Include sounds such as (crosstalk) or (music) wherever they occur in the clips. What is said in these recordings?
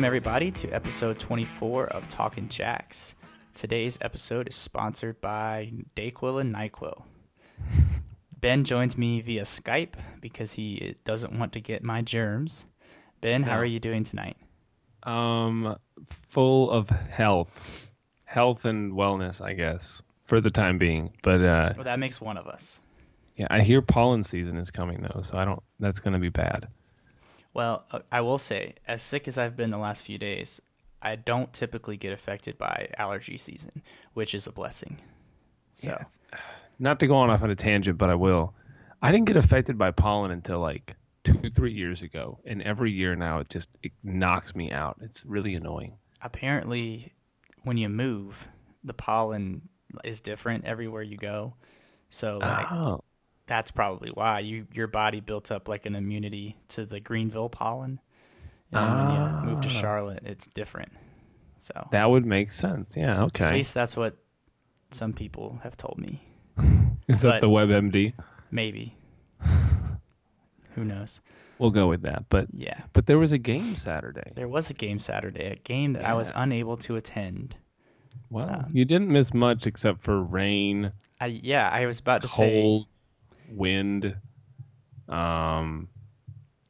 Welcome, everybody, to episode 24 of Talking Jacks. Today's episode is sponsored by Dayquil and NyQuil. Ben joins me via Skype because he doesn't want to get my germs. Ben, how are you doing tonight? Um, full of health, health and wellness, I guess, for the time being. But uh, Well, that makes one of us. yeah, I hear pollen season is coming though, so I don't. That's gonna be bad. Well, uh, I will say, as sick as I've been the last few days, I don't typically get affected by allergy season, which is a blessing. So, Yeah, (sighs) not to go on off on a tangent, but I will. I didn't get affected by pollen until like two, three years ago, and every year now it just it knocks me out. It's really annoying. apparently, when you move, the pollen is different everywhere you go. So, like, Oh, that's probably why you your body built up like an immunity to the Greenville pollen. And then when you move to Ah. Charlotte, it's different. So that would make sense. Yeah. Okay. At least that's what some people have told me. (laughs) Is but- that the WebMD? Maybe. (laughs) Who knows? We'll go with that. But Yeah. but there was a game Saturday. There was a game Saturday, a game that I was unable to attend. Well, Um, you didn't miss much except for rain, I yeah, I was about to say cold, wind. Um,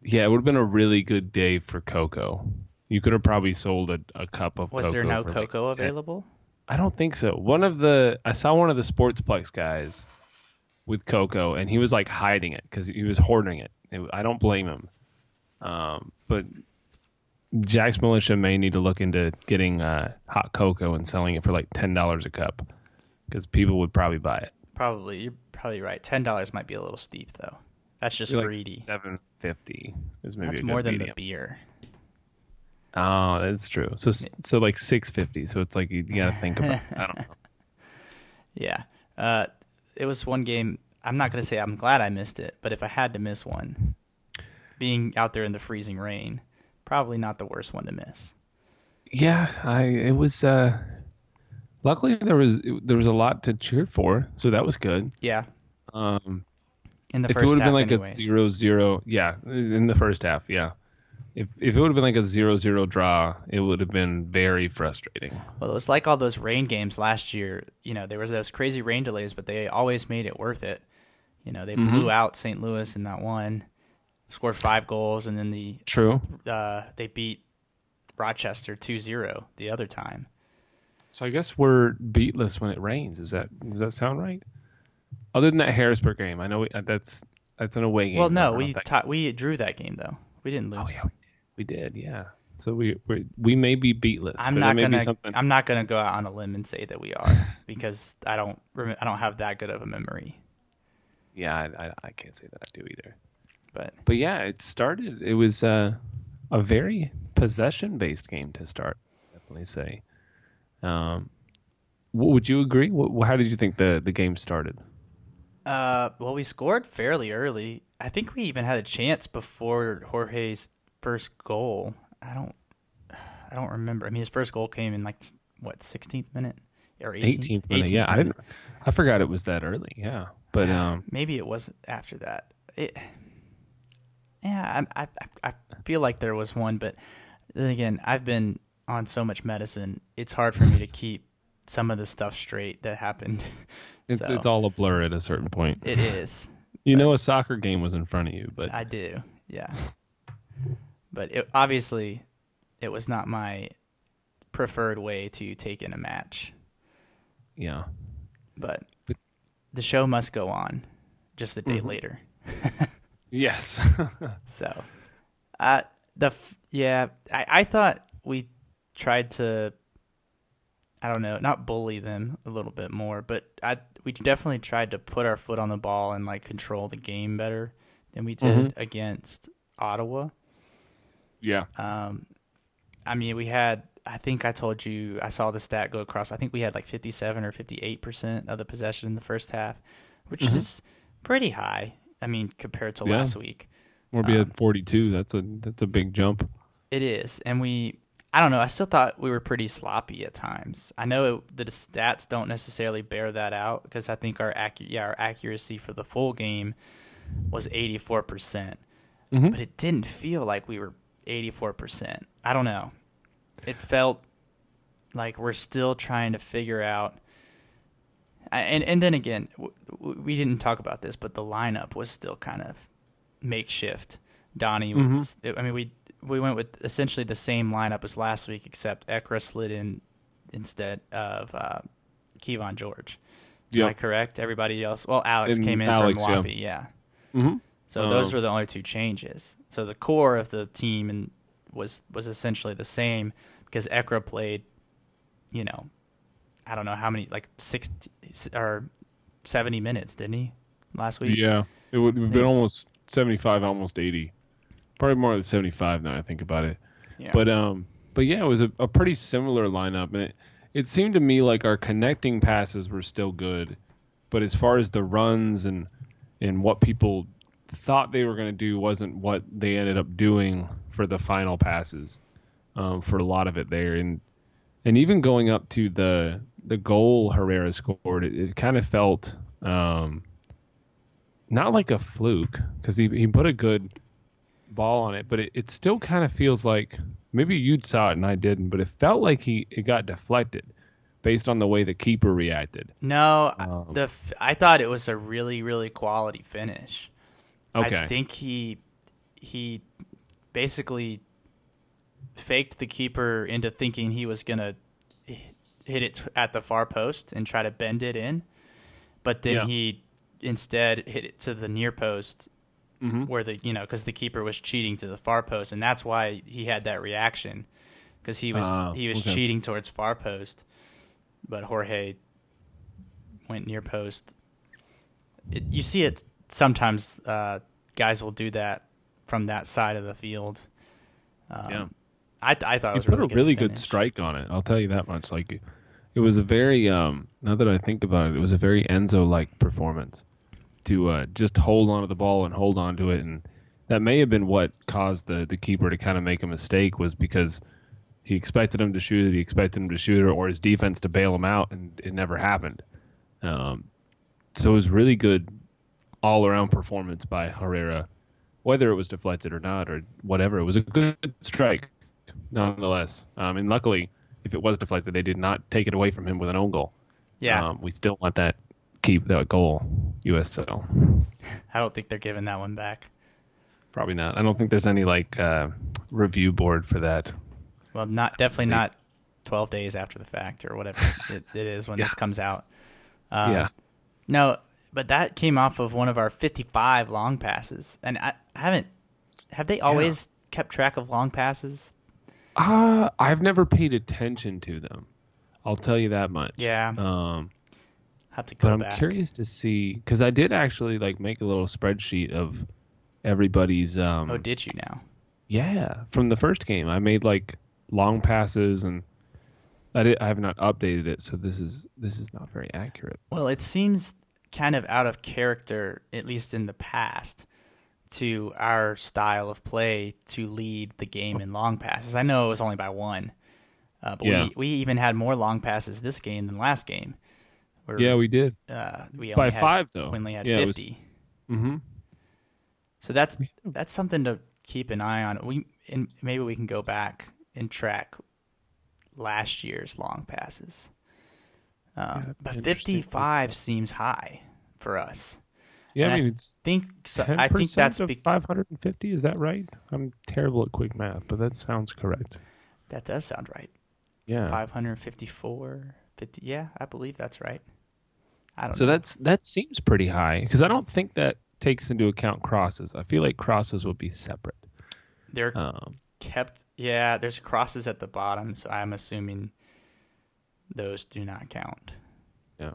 yeah, it would have been a really good day for cocoa. You could have probably sold a, a cup of was there no like, cocoa 10 available? I don't think so. One of the I saw one of the Sportsplex guys with cocoa, and he was like hiding it because he was hoarding it. It- I don't blame him. Um, but Jack's Militia may need to look into getting uh, hot cocoa and selling it for like ten dollars a cup because people would probably buy it. Probably. You're probably right. Ten dollars might be a little steep though. That's just Like greedy. seven fifty is maybe That's more than medium. the beer. Oh, that's true. So so like six fifty. So it's like you, you got to think about. I don't know. (laughs) (laughs) Yeah. Uh, it was one game. I'm not gonna say I'm glad I missed it, but if I had to miss one, being out there in the freezing rain, probably not the worst one to miss. Yeah, I it was. uh Luckily, there was there was a lot to cheer for, so that was good. Yeah. Um, In the if it would have been like anyways. a zero zero, yeah, in the first half, yeah. If if it would have been like a zero zero draw, it would have been very frustrating. Well, it was like all those rain games last year. You know, there was those crazy rain delays, but they always made it worth it. You know, they Mm-hmm. blew out St. Louis in that one, scored five goals, and then the True. uh, they beat Rochester 2-0 the other time. So I guess we're beatless when it rains. Is that does that sound right? Other than that Harrisburg game, I know we, uh, that's that's an away game. Well, no, we ti- we drew that game though. We didn't lose. Oh, yeah, we did, yeah. So we we we may be beatless. I'm not gonna. Something. I'm not gonna go out on a limb and say that we are (sighs) because I don't. rem- I don't have that good of a memory. Yeah, I, I, I can't say that I do either. But But yeah, it started. It was uh, a very possession-based game to start. Definitely say. Um, would you agree? Wh- how did you think the the game started? uh, well, we scored fairly early. I think we even had a chance before Jorge's first goal. I don't. I don't remember. I mean, his first goal came in like what 16th minute or 18th, 18th minute. Yeah, I didn't. I forgot it was that early. Yeah, but um, Maybe it was after that. It, yeah, I, I I feel like there was one, but then again, I've been on so much medicine. It's hard for me to keep some of the stuff straight that happened. (laughs) it's So, it's all a blur at a certain point. it (laughs) is. You know, a soccer game was in front of you, but I do. Yeah. But it, obviously, it was not my preferred way to take in a match. yeah, But But- the show must go on, just a day Mhm. later. (laughs) yes, So, uh, the f- yeah, I, I thought we tried to, I don't know, not bully them a little bit more, but I we definitely tried to put our foot on the ball and like control the game better than we did against Ottawa. yeah, Um, I mean, we had. I think I told you I saw the stat go across. I think we had like fifty-seven or fifty-eight percent of the possession in the first half, which Mhm. is pretty high. I mean, compared to Yeah. last week. we'll be Um, at forty-two. That's a that's a big jump. It is, and we. I don't know. I still thought we were pretty sloppy at times. I know it, the stats don't necessarily bear that out because I think our accu- yeah our accuracy for the full game was eighty four percent, Mhm. but it didn't feel like we were 84%. I don't know. It felt like we're still trying to figure out and and then again, we didn't talk about this, but the lineup was still kind of makeshift. Donnie mm-hmm. was, I mean, we we went with essentially the same lineup as last week, except Ekra slid in instead of uh, Kevon George. Yep. Am I correct? Everybody else, well, Alex and came in Alex, from Wapi, yeah. yeah. Mm-hmm. So um, those were the only two changes. So the core of the team and was was essentially the same because Ekra played, you know, I don't know how many, like sixty or seventy minutes, didn't he last week? Yeah, it would have been almost seventy five, almost eighty. Probably more than seventy five now. I think about it. Yeah. But um, but yeah, it was a, a pretty similar lineup, and it, it seemed to me like our connecting passes were still good, but as far as the runs and and what people thought they were going to do wasn't what they ended up doing for the final passes um, for a lot of it there and and even going up to the the goal Herrera scored it, it kind of felt um, not like a fluke because he, he put a good ball on it but it, it still kind of feels like maybe you saw it and I didn't, but it felt like he it got deflected based on the way the keeper reacted. No, um, the I thought it was a really really quality finish. Okay. I think he he basically faked the keeper into thinking he was going to hit it at the far post and try to bend it in. But then yeah. he instead hit it to the near post mm-hmm. where the you know because the keeper was cheating to the far post, and that's why he had that reaction because he was uh, he was okay. cheating towards far post, but Jorge went near post. It, you see it sometimes. Uh, guys will do that from that side of the field. Um, yeah. I, I thought it was put really a really good strike on it. I'll tell you that much. Like, it was a very um. Now that I think about it, it was a very Enzo like performance to uh, just hold on to the ball and hold on to it. And that may have been what caused the, the keeper to kind of make a mistake was because he expected him to shoot it, he expected him to shoot it, or his defense to bail him out, and it never happened. Um, so it was really good all around performance by Herrera, whether it was deflected or not or whatever. It was a good strike, nonetheless. Um, and luckily, if it was deflected, they did not take it away from him with an own goal. Yeah, um, we still want that keep that goal, USL. I don't think they're giving that one back. Probably not. I don't think there's any like uh, review board for that. Well, not definitely not 12 days after the fact or whatever (laughs) it, it is when yeah. this comes out. Um, yeah. No, but that came off of one of our 55 long passes, and I, I haven't. Have they always yeah. kept track of long passes? Uh, I've never paid attention to them. I'll tell you that much. Yeah. Um, have to go but I'm back. curious to see because I did actually like make a little spreadsheet of everybody's. Um, oh, did you now? Yeah, from the first game, I made like long passes and I, did, I have not updated it, so this is this is not very accurate. Well, it seems kind of out of character, at least in the past, to our style of play to lead the game in long passes. I know it was only by one, uh, but yeah. we we even had more long passes this game than last game. Where, yeah, we did. Uh, we by five though. We only had yeah, fifty. Was, mm-hmm. So that's that's something to keep an eye on. We and maybe we can go back and track last year's long passes. Um, yeah, but fifty-five seems high for us. Yeah, and I mean, it's think so, I think that's be- 550. Is that right? I'm terrible at quick math, but that sounds correct. That does sound right. Yeah, 554. 50. Yeah, I believe that's right. I don't so know. that's that seems pretty high because I don't think that takes into account crosses. I feel like crosses will be separate. They're um, kept. Yeah, there's crosses at the bottom, so I'm assuming those do not count. Yeah.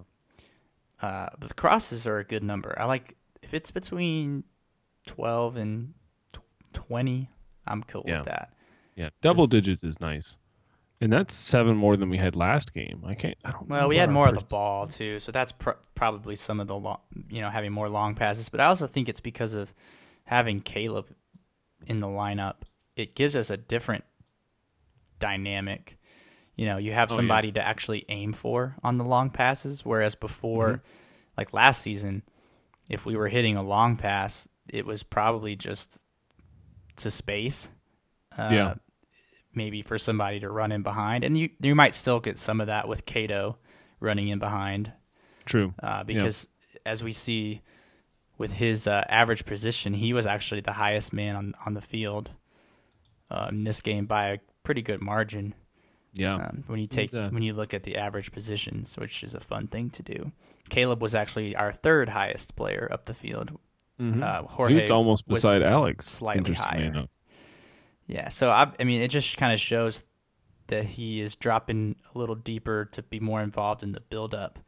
Uh, but the crosses are a good number. I like if it's between twelve and twenty. I'm cool yeah. with that. Yeah, double digits is nice. And that's seven more than we had last game. I can't. I don't. Know. Well, we had more of the ball too, so that's pr- probably some of the long, you know, having more long passes. But I also think it's because of having Caleb in the lineup. It gives us a different dynamic. You know, you have somebody oh, yeah. to actually aim for on the long passes, whereas before, mm-hmm. like last season, if we were hitting a long pass, it was probably just to space Uh, Yeah. Maybe for somebody to run in behind, and you you might still get some of that with Cato running in behind, True. uh, because as we see with his uh, average position, he was actually the highest man on on the field uh, in this game by a pretty good margin. Yeah. Um, when you take when you look at the average positions, which is a fun thing to do. Caleb was actually our third highest player up the field. Mhm. Uh, he was almost beside s- Alex. slightly higher. enough. Yeah, so I, I mean, it just kind of shows that he is dropping a little deeper to be more involved in the build up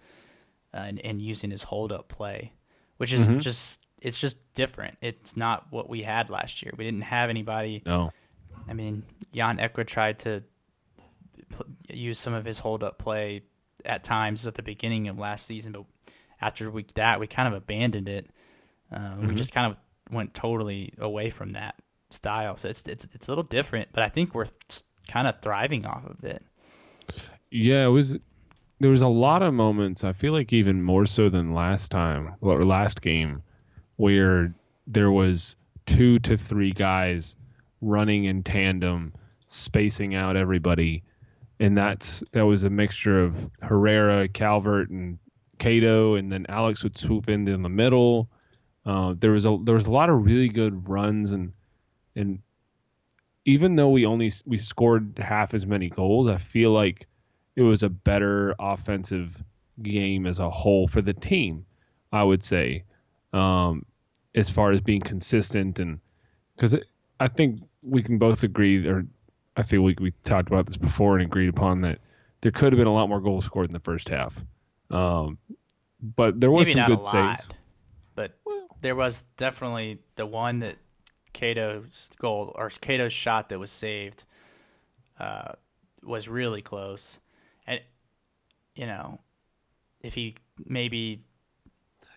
uh, and, and using his hold up play, which is Mhm. just it's just different. It's not what we had last year. We didn't have anybody. No. I mean, Jan Ekra tried to pl- use some of his hold up play at times at the beginning of last season, but after we that we kind of abandoned it. Uh, We Mhm. just kind of went totally away from that style. So it's it's it's a little different, but I think we're th- kind of thriving off of it. Yeah, it was. There was a lot of moments. I feel like even more so than last time or last game, where there was two to three guys running in tandem, spacing out everybody, and that's that was a mixture of Herrera, Calvert, and Cato, and then Alex would swoop in in the middle. Uh, there was a there was a lot of really good runs and and even though we only we scored half as many goals, I feel like it was a better offensive game as a whole for the team. I would say, um, as far as being consistent and because I think we can both agree, or I feel like we talked about this before and agreed upon that there could have been a lot more goals scored in the first half. Um, but there was Maybe some good a lot, saves. but there was definitely the one that Cato's goal or Cato's shot that was saved uh, was really close, and you know if he maybe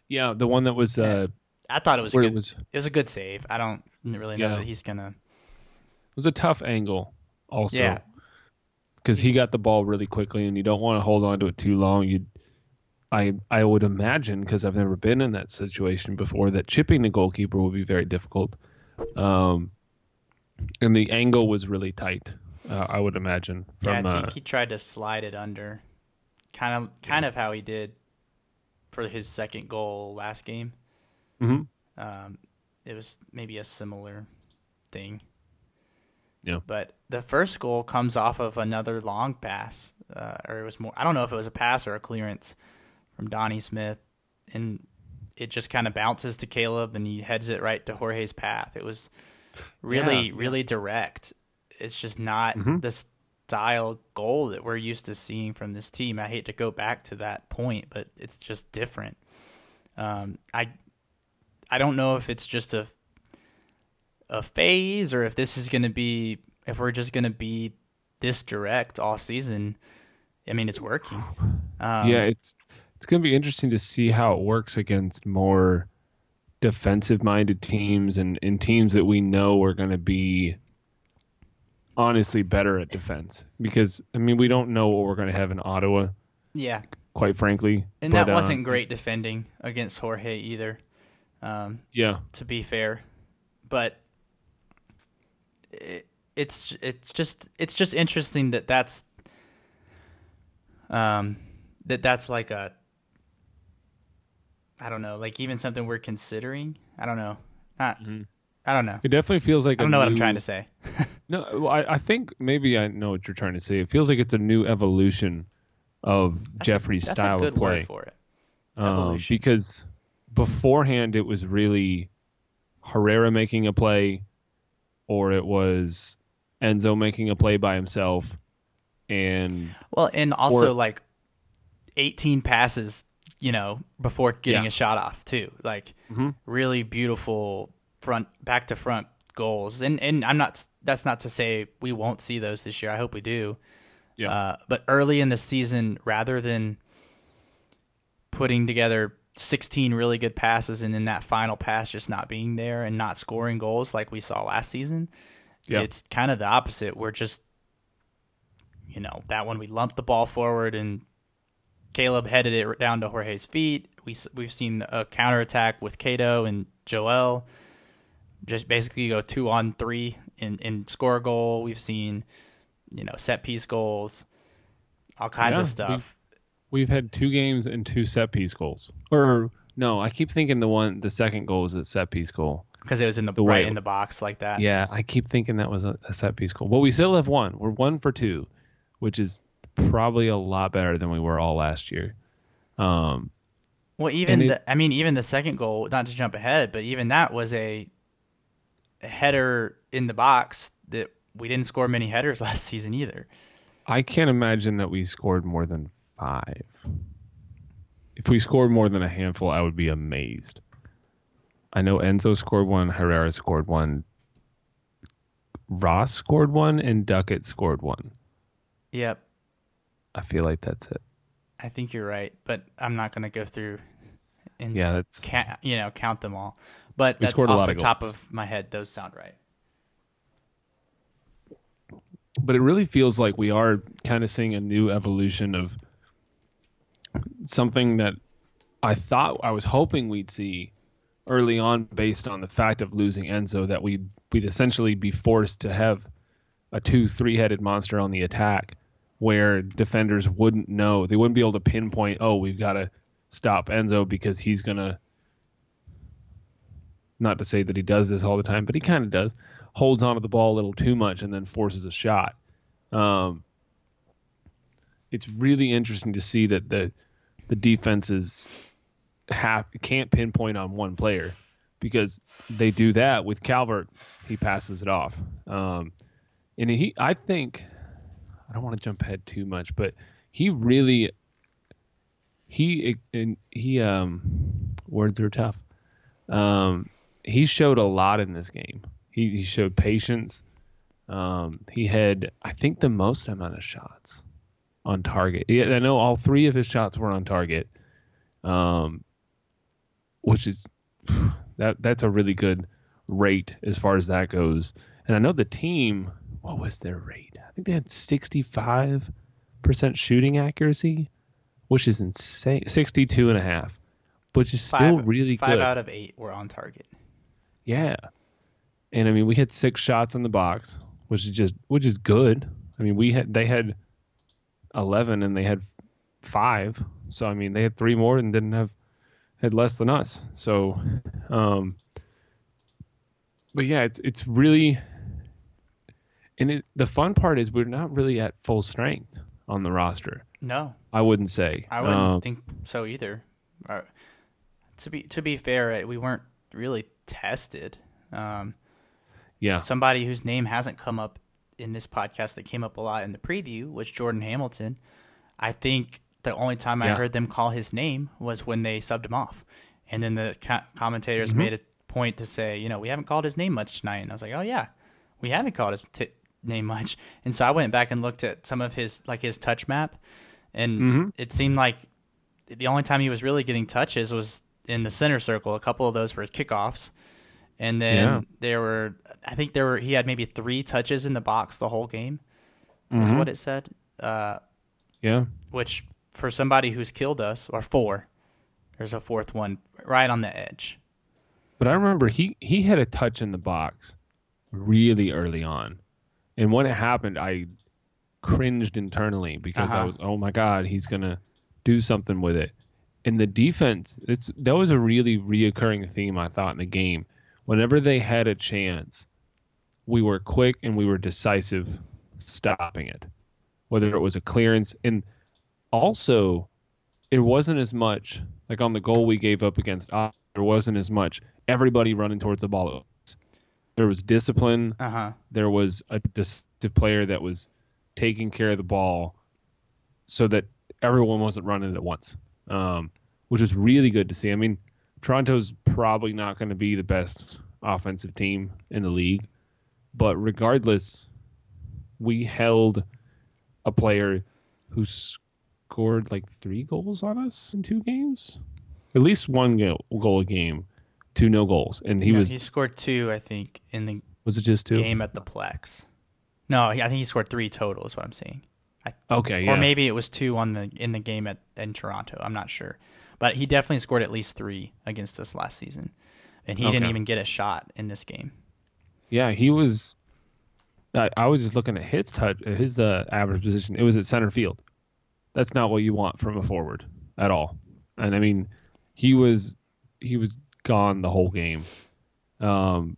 Yeah, the one that was uh, I thought it was a good it was it was a good save. I don't really know Yeah. that he's gonna. It was a tough angle, also. Yeah. Because he got the ball really quickly, and you don't want to hold on to it too long. You, I, I would imagine, because I've never been in that situation before, that chipping the goalkeeper would be very difficult. Um, and the angle was really tight. Uh, I would imagine Yeah, I think uh, he tried to slide it under, kind of kind of how he did for his second goal last game. mhm. Um, it was maybe a similar thing. Yeah. But the first goal comes off of another long pass, uh, or it was more. I don't know if it was a pass or a clearance from Donnie Smith, and it just kind of bounces to Caleb, and he heads it right to Jorge's path. It was really, Yeah, really direct. It's just not Mhm. the style goal that we're used to seeing from this team. I hate to go back to that point, but it's just different. Um, I I don't know if it's just a a phase or if this is going to be if we're just going to be this direct all season. I mean, it's working. Um, yeah, it's it's going to be interesting to see how it works against more defensive-minded teams and, and teams that we know are going to be honestly better at defense. Because I mean, we don't know what we're going to have in Ottawa, yeah, quite frankly. and But, that uh, wasn't great defending against Jorge either. Um, Yeah, to be fair, but it, it's it's just it's just interesting that that's um that that's like a I don't know like even something we're considering. I don't know. Not I don't know. it definitely feels like I don't a know what I'm trying to say. (laughs) No, well, I, I think maybe I know what you're trying to say. It feels like it's a new evolution of That's a- Jeffries' that's style a good of play. word for it. Um, because beforehand it was really Herrera making a play, or it was Enzo making a play by himself, and Well, and also Or- like 18 passes, you know, before getting Yeah. a shot off too. Like Mhm. really beautiful front back to front goals. And and I'm not that's not to say we won't see those this year. I hope we do. Yeah. Uh, but early in the season rather than putting together 16 really good passes and then that final pass just not being there and not scoring goals like we saw last season, Yeah. it's kind of the opposite. We're just you know, that one we lumped the ball forward and Caleb headed it down to Jorge's feet. We we've seen a counterattack with Cato and Joel just basically go two on three in in score a goal. We've seen, you know, set piece goals, all kinds Yeah, of stuff. We've had two games and two set piece goals. Or no, I keep thinking the one, the second goal was a set piece goal. Because it was in the, The right way- in the box like that. Yeah, I keep thinking that was a, a set piece goal. But we still have one. We're one for two, which is probably a lot better than we were all last year. Um, Well, even it- the, I mean, even the second goal, not to jump ahead, but even that was a header in the box that we didn't score many headers (laughs) last season either. I can't imagine that we scored more than five. If we scored more than a handful, I would be amazed. I know Enzo scored one, Herrera scored one, Ross scored one, and Duckett scored one. Yep, I feel like that's it. I think you're right, but I'm not going to go through and Yeah, that's ca- you know count them all. But that, off the of top of my head, those sound right. but it really feels like we are kind of seeing a new evolution of something that I thought I was hoping we'd see early on based on the fact of losing Enzo that we'd we'd essentially be forced to have a two three headed monster on the attack where defenders wouldn't know they wouldn't be able to pinpoint oh we've got to stop Enzo because he's gonna not to say that he does this all the time but he kind of does holds onto the ball a little too much and then forces a shot um, it's really interesting to see that the the defenses have can't pinpoint on one player because they do that with Calvert. He passes it off, um, and he. I think I don't want to jump ahead too much, but he really he and he um words are tough. Um, he showed a lot in this game. He he showed patience. Um, he had I think the most amount of shots on target. I know all three of his shots were on target. Um, which is that that's a really good rate as far as that goes. And I know the team, what was their rate? I think they had 65% shooting accuracy, which is insane. 62 and a half, which is still Five- really Five good. out of eight were on target. Yeah. And I mean, we had six shots in the box, which is just which is good. I mean, we had they had 11 and they had 5. So I mean, they had 3 more and didn't have had less than us. So um but yeah, it's it's really and it, the fun part is we're not really at full strength on the roster. No, I wouldn't say. I wouldn't Um, think so either. Uh, to be to be fair, uh, we weren't really tested. Um, yeah. somebody whose name hasn't come up in this podcast that came up a lot in the preview was Jordan Hamilton. I think the only time I heard them call his name was when they subbed him off, and then the co- commentators Mm-hmm. made a point to say, you know, we haven't called his name much tonight, and I was like, oh yeah, we haven't called his t- name much, and so I went back and looked at some of his like his touch map, and Mm-hmm. it seemed like the only time he was really getting touches was in the center circle. A couple of those were kickoffs. And then Yeah. there were, I think there were, he had maybe three touches in the box the whole game, is Mm-hmm. what it said. Uh, Yeah. which for somebody who's killed us, or four, there's a fourth one right on the edge. But I remember he he had a touch in the box really early on, and when it happened, I cringed internally because I Uh-huh. was, oh my god, he's gonna do something with it. And the defense, it's that was a really reoccurring theme I thought in the game. Whenever they had a chance, we were quick and we were decisive stopping it. Whether it was a clearance and also it wasn't as much like on the goal we gave up against us, there wasn't as much everybody running towards the ball. There was discipline. Uh huh. There was a decisive player that was taking care of the ball so that everyone wasn't running it at once, um, which was really good to see. I mean, Toronto's probably not going to be the best offensive team in the league, but regardless, we held a player who scored like three goals on us in two games, at least one goal, goal a game, two no goals, and he No, was he scored two, I think, in the was it just two? game at the Plex. No, I think he scored three total. Is what I'm saying. Okay, yeah. Or maybe it was two on the in the game at in Toronto. I'm not sure, but he definitely scored at least three against us last season, and he didn't even get a shot in this game. Yeah, he was. I, I was just looking at his touch, his uh, average position. It was at center field. That's not what you want from a forward at all. And I mean, he was he was gone the whole game. Um,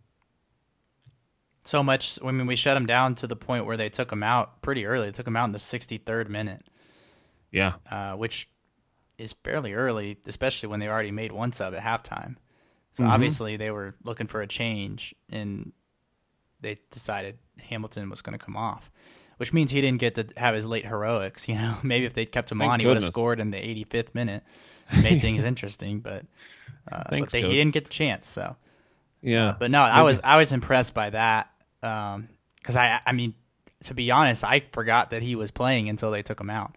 So much. I mean, we shut him down to the point where they took him out pretty early. They took him out in the 63rd minute, yeah, uh, which is fairly early, especially when they already made one sub at halftime. So Mhm. obviously they were looking for a change, and they decided Hamilton was going to come off, which means he didn't get to have his late heroics. You know, (laughs) maybe if they'd kept him Thank on, he would have scored in the 85th minute, (laughs) made things interesting. But uh, but they, he didn't get the chance. So yeah. but no, I was I was impressed by that because I I mean to be honest, I forgot that he was playing until they took him out.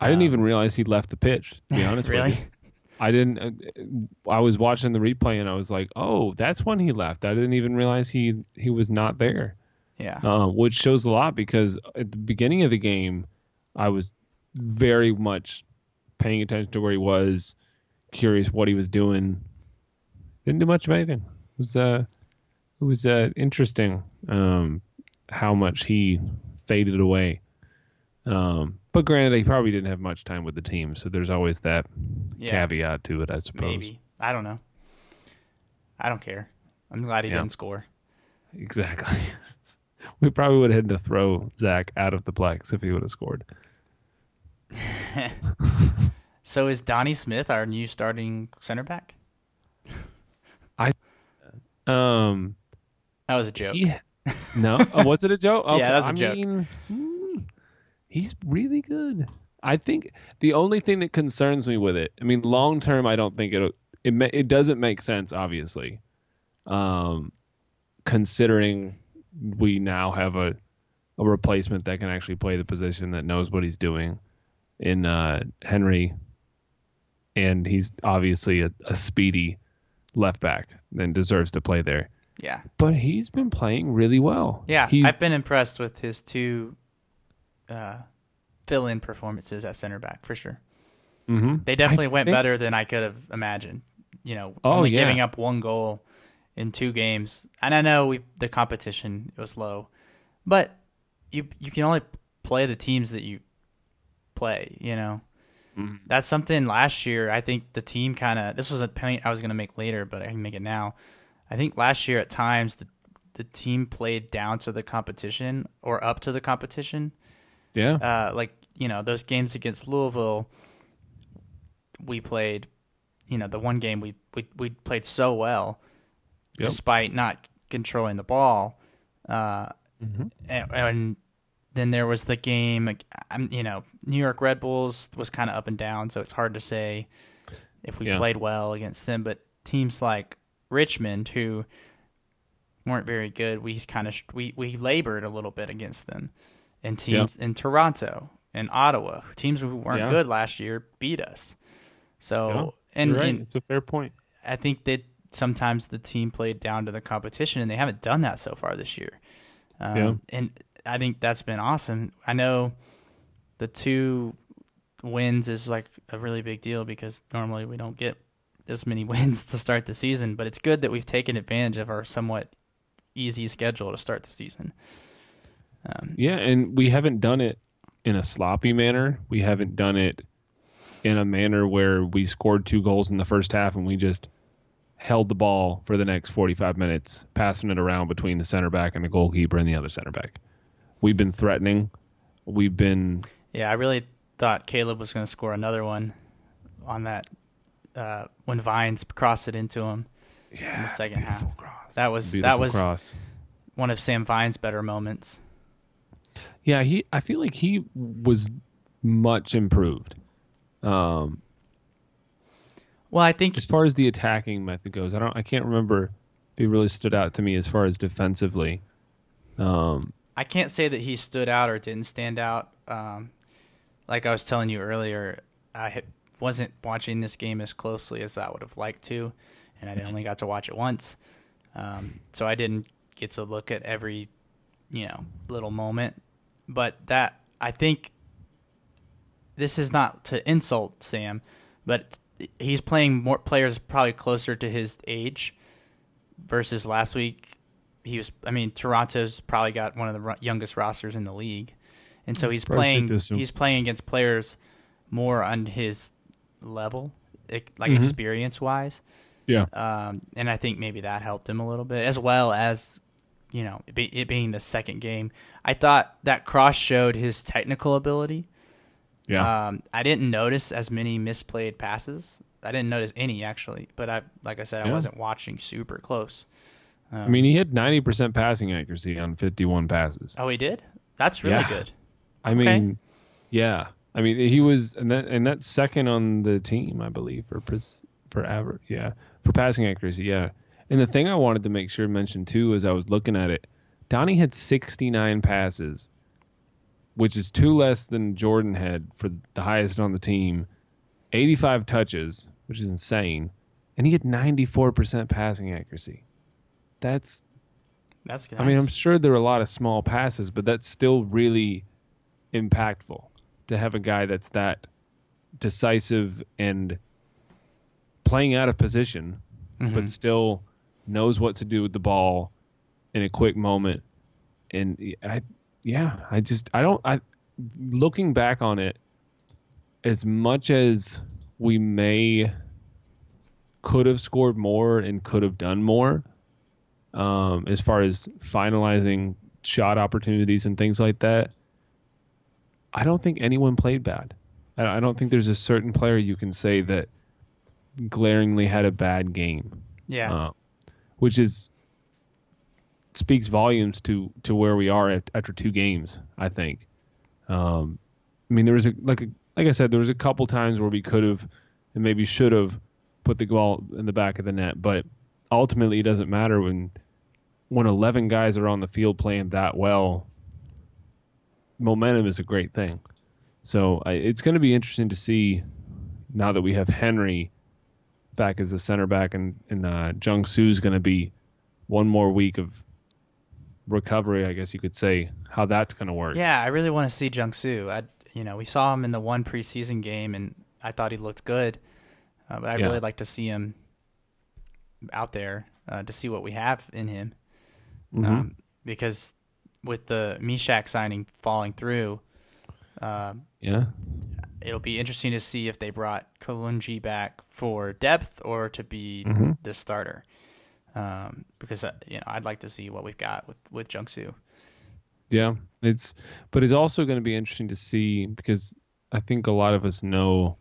I didn't even realize he left the pitch. To be (laughs) honest, Really? with you. I didn't. uh, I was watching the replay and I was like, "Oh, that's when he left." I didn't even realize he he was not there, Yeah, uh, which shows a lot because at the beginning of the game, I was very much paying attention to where he was, curious what he was doing. Didn't do much of anything. It was uh, it was uh, interesting um, how much he faded away. Um, but granted, he probably didn't have much time with the team, so there's always that yeah, caveat to it, I suppose. maybe I don't know. I don't care. I'm glad he Yeah. didn't score. Exactly. (laughs) we probably would have had to throw Zach out of the plex if he would have scored. (laughs) So is Donnie Smith our new starting center back? (laughs) I um, That was a joke. he, no, oh, was it a joke? (laughs) Okay, Yeah, that's a I joke. Mean, hmm, he's really good. I think the only thing that concerns me with it, I mean, long term, I don't think it it it doesn't make sense, obviously, um, considering we now have a a replacement that can actually play the position that knows what he's doing in uh, Henry, and he's obviously a, a speedy left back and deserves to play there. yeah, But he's been playing really well. yeah. he's, I've been impressed with his two uh, fill-in performances at center back for sure. mhm. They definitely went think- better than I could have imagined. You know, Oh, only yeah. giving up one goal in two games, and I know we the competition was low, but you you can only play the teams that you play. You know, Mhm. that's something last year. I think the team kind of this was a point I was going to make later, but I can make it now. I think last year at times the the team played down to the competition or up to the competition yeah, uh, like you know those games against Louisville, we played. You know the one game we we, we played so well, Yep. despite not controlling the ball. Uh, Mhm. and, and then there was the game. I'm you know New York Red Bulls was kind of up and down, so it's hard to say if we Yeah. played well against them. But teams like Richmond, who weren't very good, we kind of we we labored a little bit against them. And teams in Toronto and Ottawa, teams who weren't Yeah. good last year, beat us. So Yeah, and, right. and it's a fair point. I think that sometimes the team played down to the competition, and they haven't done that so far this year. Um, Yeah. And I think that's been awesome. I know the two wins is like a really big deal because normally we don't get this many (laughs) wins to start the season, but it's good that we've taken advantage of our somewhat easy schedule to start the season. Um, Yeah, and we haven't done it in a sloppy manner. We haven't done it in a manner where we scored two goals in the first half and we just held the ball for the next 45 minutes, passing it around between the center back and the goalkeeper and the other center back. We've been threatening. We've been Yeah, I really thought Caleb was going to score another one on that uh, when Vines crossed it into him. yeah, the second half. beautiful Cross. That was- that was- cross. One of Sam Vines' better moments. Yeah, he. I feel like he was much improved. Um, Well, I think as far as the attacking method goes, I don't. I can't remember if he really stood out to me as far as defensively. Um, I can't say that he stood out or didn't stand out. Um, like I was telling you earlier, I wasn't watching this game as closely as I would have liked to, and I only got to watch it once. Um, so I didn't get to look at every, you know, little moment. But that I think this is not to insult Sam, but he's playing more players probably closer to his age versus last week he was. I mean, Toronto's probably got one of the youngest rosters in the league, and so he's playing. He's playing against players more on his level, like Mhm. experience wise. Yeah. Um, and I think maybe that helped him a little bit, as well as you know it, be, it being the second game. I thought that cross showed his technical ability. Yeah. Um, I didn't notice as many misplayed passes. I didn't notice any actually, but I like I said, I Yeah. wasn't watching super close. Um, I mean, he had 90% passing accuracy on 51 passes. oh, he did. That's really Yeah. good. I mean, yeah. I mean, he was, and that, and that's second on the team, I believe, for for average, yeah, for passing accuracy, yeah. And the thing I wanted to make sure to mention too, as I was looking at it, Donnie had 69 passes, which is two less than Jordan had for the highest on the team. 85 touches, which is insane, and he had 94% passing accuracy. That's That's good. I mean, I'm sure there are a lot of small passes, but that's still really impactful to have a guy that's that decisive and playing out of position, Mm-hmm. but still knows what to do with the ball in a quick moment. And I, yeah, I just I don't I looking back on it, as much as we may could have scored more and could have done more um, as far as finalizing shot opportunities and things like that. I don't think anyone played bad. I I don't think there's a certain player you can say that glaringly had a bad game, yeah. uh, which is speaks volumes to to where we are at, after two games. I think. Um, I mean, there was a like a, like I said, there was a couple times where we could have and maybe should have put the ball in the back of the net, but ultimately it doesn't matter when when 11 guys are on the field playing that well. Momentum is a great thing. So I, it's going to be interesting to see now that we have Henry back as a center back and, and uh, Jung Su's going to be one more week of recovery, I guess you could say, how that's going to work. Yeah, I really want to see Jung Soo. I, you know, we saw him in the one preseason game, and I thought he looked good. Uh, but I'd Yeah. really like to see him out there uh, to see what we have in him, Mhm. um, because with the Mishak signing falling through, uh, yeah. it'll be interesting to see if they brought Kalunji back for depth or to be Mhm. the starter. Um, because uh, you know, I'd like to see what we've got with with Jung Soo. Yeah, it's but it's also going to be interesting to see because I think a lot of us know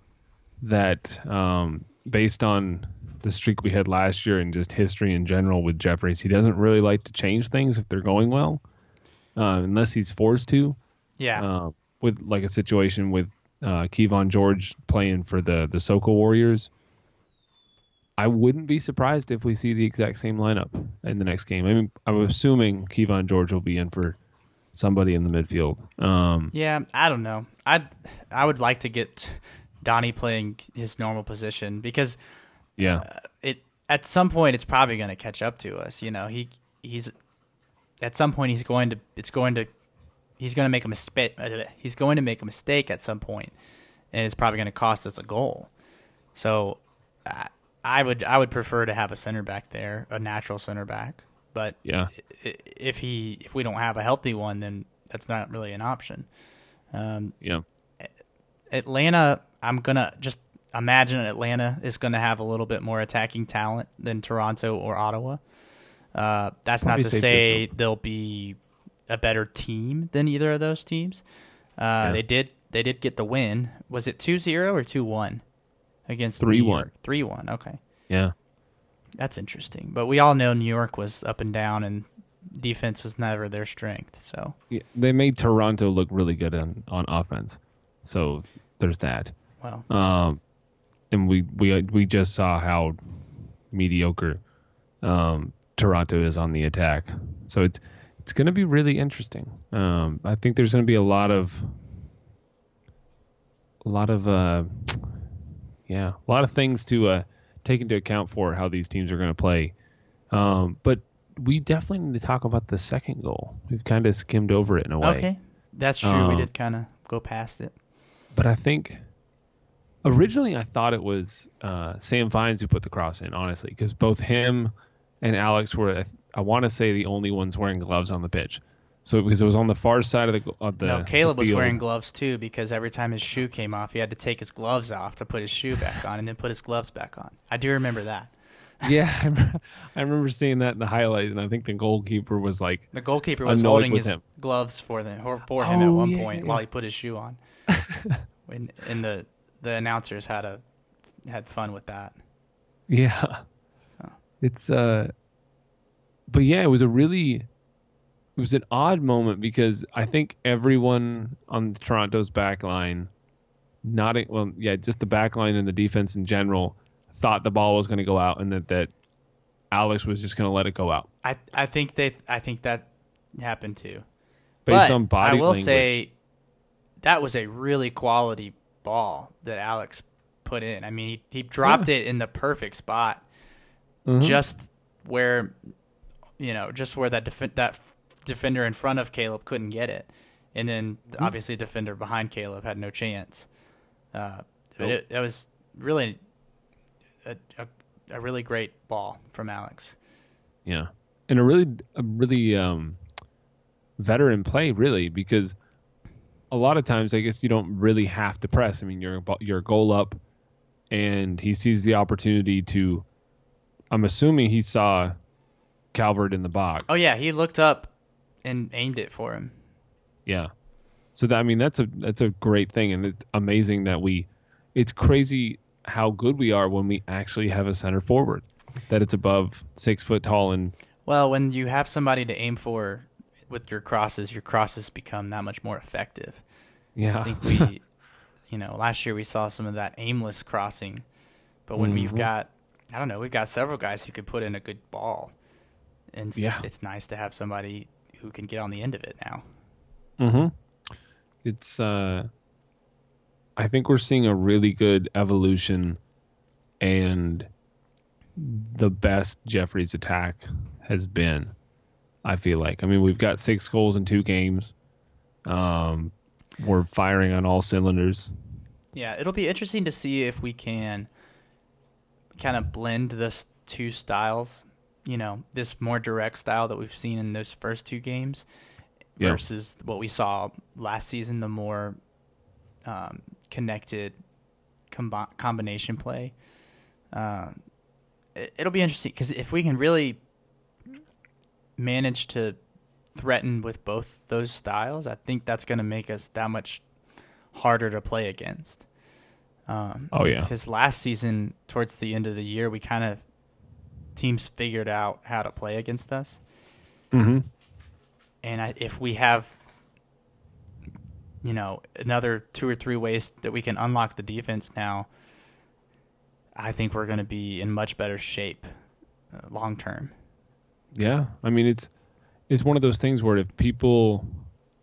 that um, based on the streak we had last year and just history in general with Jeffries, he doesn't really like to change things if they're going well, uh, unless he's forced to. Yeah, Uh, with like a situation with uh, Kevon George playing for the the Soca Warriors, I wouldn't be surprised if we see the exact same lineup in the next game. I mean, I'm assuming Kevon George will be in for somebody in the midfield. Um, Yeah, I don't know. I I would like to get Donnie playing his normal position because yeah, it at some point it's probably going to catch up to us. You know, he he's at some point he's going to it's going to he's going to make a mistake. He's going to make a mistake at some point, and it's probably going to cost us a goal. So I, I would I would prefer to have a center back there, a natural center back. But yeah, if he if we don't have a healthy one, then that's not really an option. Um, yeah, Atlanta, I'm gonna just imagine Atlanta is gonna have a little bit more attacking talent than Toronto or Ottawa. Uh, that's Probably not to to say they'll be a better team than either of those teams. Uh, Yeah. They did they did get the win. Was it 2-0 or 2-1 against 3-1. New York? 3-1. Okay, yeah, that's interesting. But we all know New York was up and down, and defense was never their strength. So yeah. They made Toronto look really good on on offense, so there's that. well, Um, and we we we just saw how mediocre um, Toronto is on the attack. So it's it's going to be really interesting. Um, I think there's going to be a lot of a lot of uh, yeah, a lot of things to uh, take into account for how these teams are going to play. Um, but we definitely need to talk about the second goal. We've kind of skimmed over it in a way. okay, that's true. we Um, did kind of go past it. but I think originally I thought it was uh, Sam Vines who put the cross in, honestly, because both him and Alex were. I want to say the only ones wearing gloves on the pitch. So because it was on the far side of the of the no, Caleb the was wearing gloves too because every time his shoe came off, he had to take his gloves off to put his shoe back on and then put his gloves back on. I do remember that. (laughs) Yeah, I remember, I remember seeing that in the highlight, and I think the goalkeeper was like, The goalkeeper was holding his him. gloves for the for him at one yeah, point yeah, while he put his shoe on. (laughs) and, and the the announcers had a had fun with that. yeah, So. it's uh, but yeah, it was a really, it was an odd moment because I think everyone on Toronto's back line, not well, yeah, just the back line and the defense in general, thought the ball was going to go out and that that Alex was just going to let it go out I I think they I think that happened too. based but on body I will language. say that was a really quality ball that Alex put in. I mean, he, he dropped it in the perfect spot, Mhm. just where you know, just where that def- that defender in front of Caleb couldn't get it, and then Mm-hmm. obviously the defender behind Caleb had no chance. Uh, but Nope. it, it was really a, a a really great ball from Alex. Yeah, and a really, a really um, veteran play, really, because a lot of times I guess you don't really have to press. I mean, you're you're a goal up, and he sees the opportunity to. I'm assuming he saw Calvert in the box. Oh yeah, he looked up and aimed it for him. Yeah. So that I mean that's a that's a great thing, and it's amazing that we. It's crazy how good we are when we actually have a center forward, that it's above six foot tall and Well, when you have somebody to aim for with your crosses, your crosses become that much more effective. yeah. I think we, (laughs) you know, last year we saw some of that aimless crossing, but when we've Mhm. got, I don't know, we've got several guys who could put in a good ball, and Yeah. it's nice to have somebody who can get on the end of it now. Mm-hmm. It's uh I think we're seeing a really good evolution and the best Jeffries' attack has been. I feel like. I mean, we've got six goals in two games. Um we're firing on all cylinders. Yeah, it'll be interesting to see if we can kind of blend this two styles. You know, this more direct style that we've seen in those first two games Yeah. versus what we saw last season, the more um, connected combi- combination play. Uh, it, it'll be interesting because if we can really manage to threaten with both those styles, I think that's going to make us that much harder to play against. Um, Oh, yeah. Because last season, towards the end of the year, we kind of teams figured out how to play against us, Mm-hmm. and I, if we have, you know, another two or three ways that we can unlock the defense now, I think we're going to be in much better shape uh, long term. Yeah, I mean it's it's one of those things where if people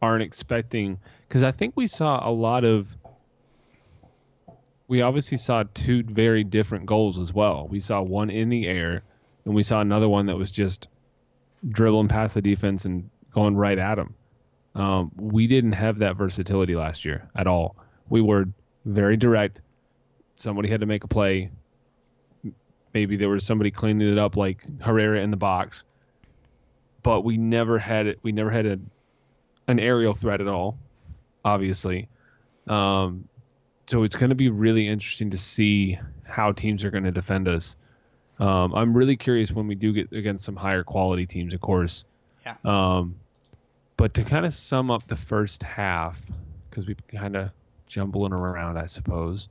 aren't expecting, because I think we saw a lot of, we obviously saw two very different goals as well. We saw one in the air, and we saw another one that was just dribbling past the defense and going right at him. Um, we didn't have that versatility last year at all. We were very direct. Somebody had to make a play. Maybe there was somebody cleaning it up, like Herrera in the box but we never had it. We never had a, an aerial threat at all, obviously. Um, so it's going to be really interesting to see how teams are going to defend us. Um, I'm really curious when we do get against some higher quality teams, of course. Yeah. Um, but to kind of sum up the first half, because we kind of jumbling around, I suppose.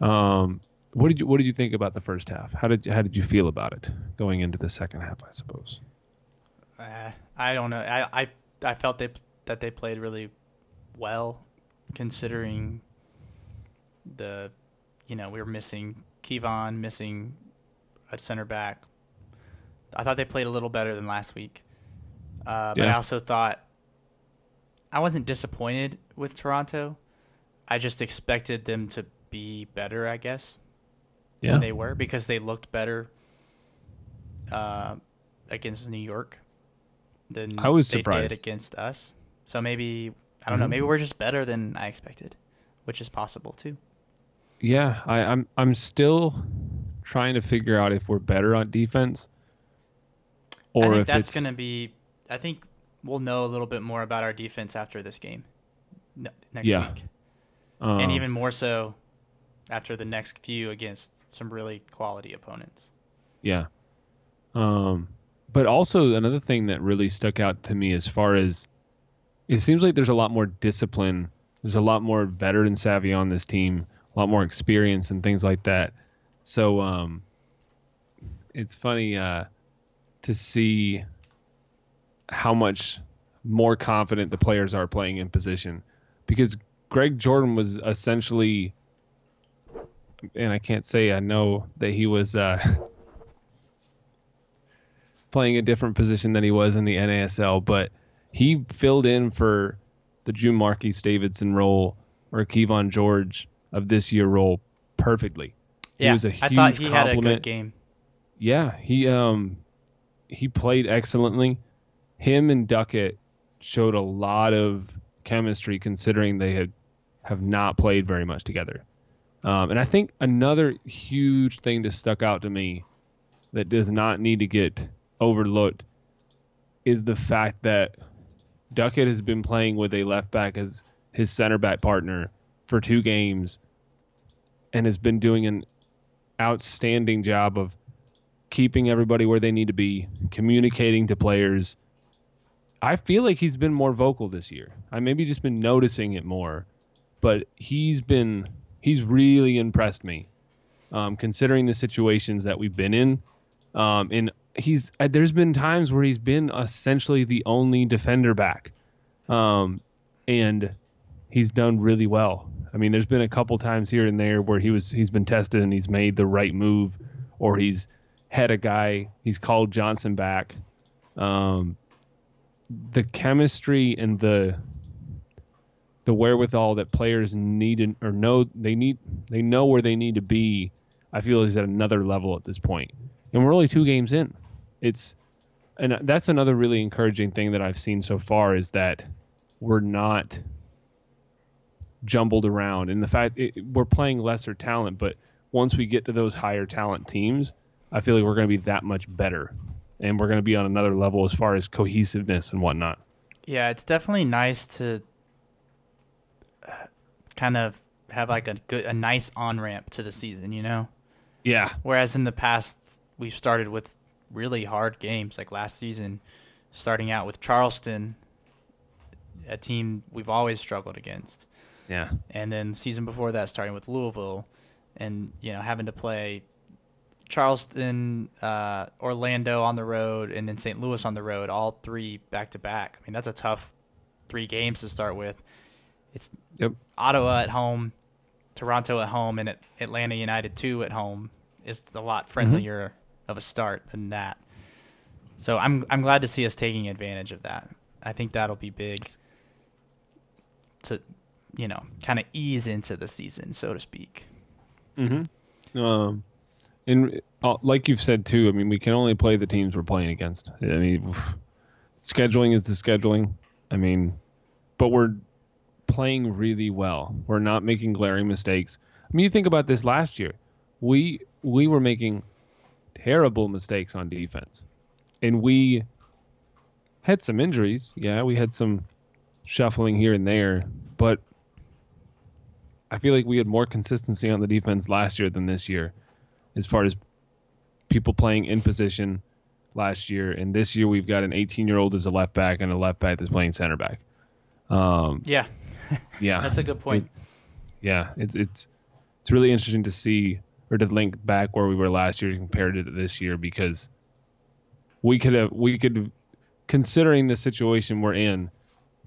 Um, what did you What did you think about the first half? How did How did you feel about it going into the second half? I suppose. Uh, I don't know. I, I I felt they that they played really well, considering the, you know, we were missing Kevon, missing a center back. I thought they played a little better than last week, uh, but I also thought I wasn't disappointed with Toronto. I just expected them to be better, I guess Yeah. than they were because they looked better uh, against New York than I was they surprised. did against us. So maybe I don't know. Mhm. Maybe we're just better than I expected, which is possible too. Yeah, I, I'm I'm still trying to figure out if we're better on defense. or I think if that's going to be. I think we'll know a little bit more about our defense after this game ne- next Yeah. week, um, and even more so after the next few against some really quality opponents. Yeah. Um, but also another thing that really stuck out to me as far as it seems like there's a lot more discipline. There's a lot more veteran savvy on this team, a lot more experience and things like that. So um, it's funny uh, to see how much more confident the players are playing in position because Greg Jordan was essentially and I can't say I know that he was uh, (laughs) playing a different position than he was in the NASL, but he filled in for the Drew Marquis Davidson role or Kevon George of this year role perfectly. He Yeah, was a I thought huge he had a good compliment. game. Yeah, he um he played excellently. Him and Duckett showed a lot of chemistry considering they had have not played very much together. Um, and I think another huge thing that stuck out to me that does not need to get overlooked is the fact that Duckett has been playing with a left back as his center back partner for two games and has been doing an outstanding job of keeping everybody where they need to be, communicating to players. I feel like he's been more vocal this year. I maybe just been noticing it more, but he's been he's really impressed me, um, considering the situations that we've been in. Um, and he's uh, there's been times where he's been essentially the only defender back, um, and he's done really well. I mean, there's been a couple times here and there where he was he's been tested and he's made the right move, or he's had a guy he's called Johnson back. Um, the chemistry and the the wherewithal that players need or know they need they know where they need to be. I feel is at another level at this point, and we're only two games in. It's and that's another really encouraging thing that I've seen so far is that we're not jumbled around. And the fact it, we're playing lesser talent but once we get to those higher talent teams i feel like we're going to be that much better. And we're going to be on another level as far as cohesiveness and whatnot. Yeah, it's definitely nice to uh, kind of have like a good, a nice on ramp to the season, you know. yeah. Whereas in the past, we've started with really hard games, like last season, starting out with Charleston, a team we've always struggled against, yeah and then the season before that, starting with Louisville, and you know having to play Charleston, uh, Orlando on the road, and then St. Louis on the road, all three back to back. I mean, that's a tough three games to start with. It's Yep. Ottawa at home, Toronto at home, and At- Atlanta United two at home. It's a lot friendlier of a start than that. So I'm I'm glad to see us taking advantage of that. I think that'll be big to, you know, kind of ease into the season, so to speak. Mm-hmm. Um, and uh, like you've said too, I mean, we can only play the teams we're playing against. I mean, scheduling is the scheduling. I mean, but we're playing really well. We're not making glaring mistakes. I mean, you think about this last year. We we were making terrible mistakes on defense, and we had some injuries. Yeah, we had some shuffling here and there, but I feel like we had more consistency on the defense last year than this year, as far as people playing in position last year. And this year we've got an 18 year old as a left back and a left back that's playing center back. Um, Yeah, (laughs) yeah, that's a good point. yeah, it's it's it's really interesting to see or to link back where we were last year compared to this year because we could have we could considering the situation we're in,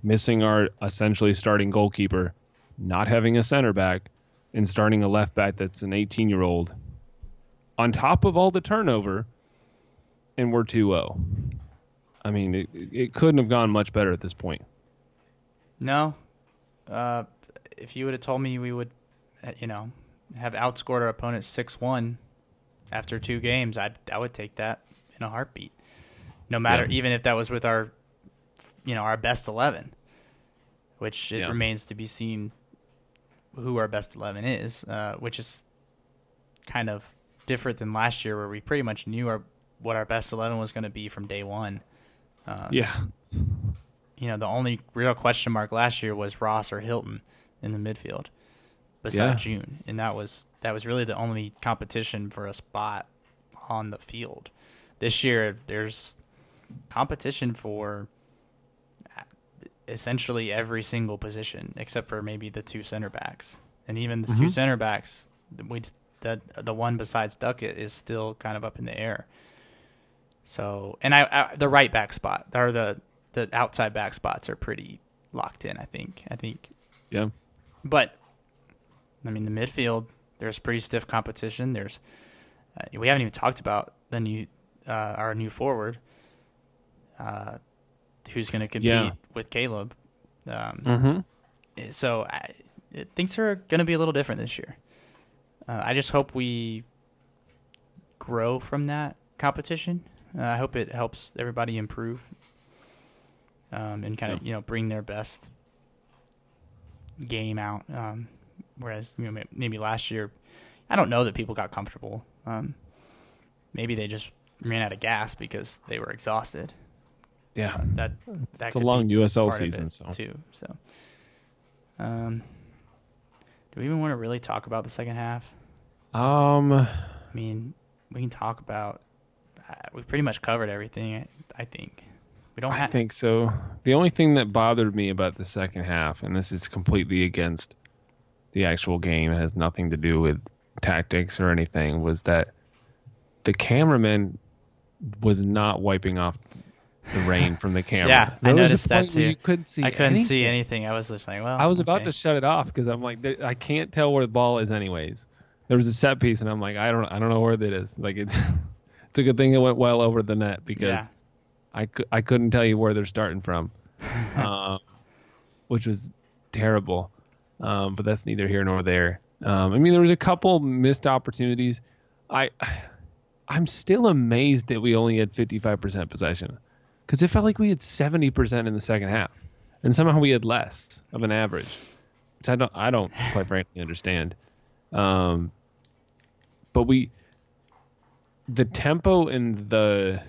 missing our essentially starting goalkeeper, not having a center back, and starting a left back that's an 18 year old, on top of all the turnover, and we're 2-0. I mean, it, it couldn't have gone much better at this point. No, uh, if you would have told me we would, uh, you know, have outscored our opponents six one after two games, I I would take that in a heartbeat. No matter, Yeah. even if that was with our, you know, our best eleven, which it Yeah. remains to be seen who our best eleven is, uh, which is kind of different than last year where we pretty much knew our what our best eleven was going to be from day one. Um, Yeah. you know, the only real question mark last year was Ross or Hilton in the midfield, besides Yeah. June, and that was that was really the only competition for a spot on the field. This year, there's competition for uh, essentially every single position except for maybe the two center backs, and even the two Mhm. center backs, we the the one besides Duckett is still kind of up in the air. So, and I, I the right back spot or the the outside back spots are pretty locked in. I think. I think, Yeah. but I mean the midfield. There's pretty stiff competition. There's uh, we haven't even talked about the new uh, our new forward, uh, who's going to compete Yeah. with Caleb. Um, Mm-hmm. so I, it, things are going to be a little different this year. Uh, I just hope we grow from that competition. Uh, I hope it helps everybody improve um, and kind of Yeah. you know bring their best game out. Um, whereas you know maybe last year, I don't know that people got comfortable. Um, maybe they just ran out of gas because they were exhausted. Yeah. Uh, that that It's a long USL season, so too. So, um, do we even want to really talk about the second half? um I mean, we can talk about. Uh, we pretty much covered everything. I, I think we don't I think so. The only thing that bothered me about the second half, and this is completely against the actual game, it has nothing to do with tactics or anything, was that the cameraman was not wiping off the rain from the (laughs) camera. Yeah, I There was a noticed that too. You couldn't see. I couldn't see anything. anything. I was just like, well, I was about to shut it off because I'm like, I can't tell where the ball is, anyways. There was a set piece, and I'm like, I don't, I don't know where that is. Like it's, (laughs) it's a good thing it went well over the net because Yeah. I, cou- I couldn't tell you where they're starting from, (laughs) um, which was terrible. Um, but that's neither here nor there. Um, I mean, there was a couple missed opportunities. I, (sighs) I'm still amazed that we only had 55% possession because it felt like we had 70% in the second half, and somehow we had less of an average, which I don't, I don't quite frankly understand. Um, but we, the tempo and the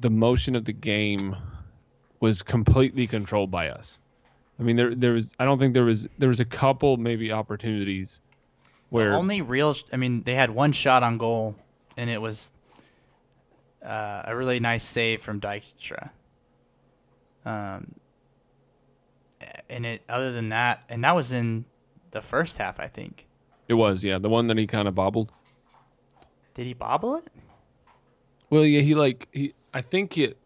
the motion of the game was completely controlled by us. I mean, there there was I don't think there was there was a couple maybe opportunities where The only real. I mean, they had one shot on goal, and it was uh, a really nice save from Dykstra. Um, and it other than that, and that was in the first half, I think. it was yeah the one that he kind of bobbled. Did he bobble it? Well, yeah, he like he I think it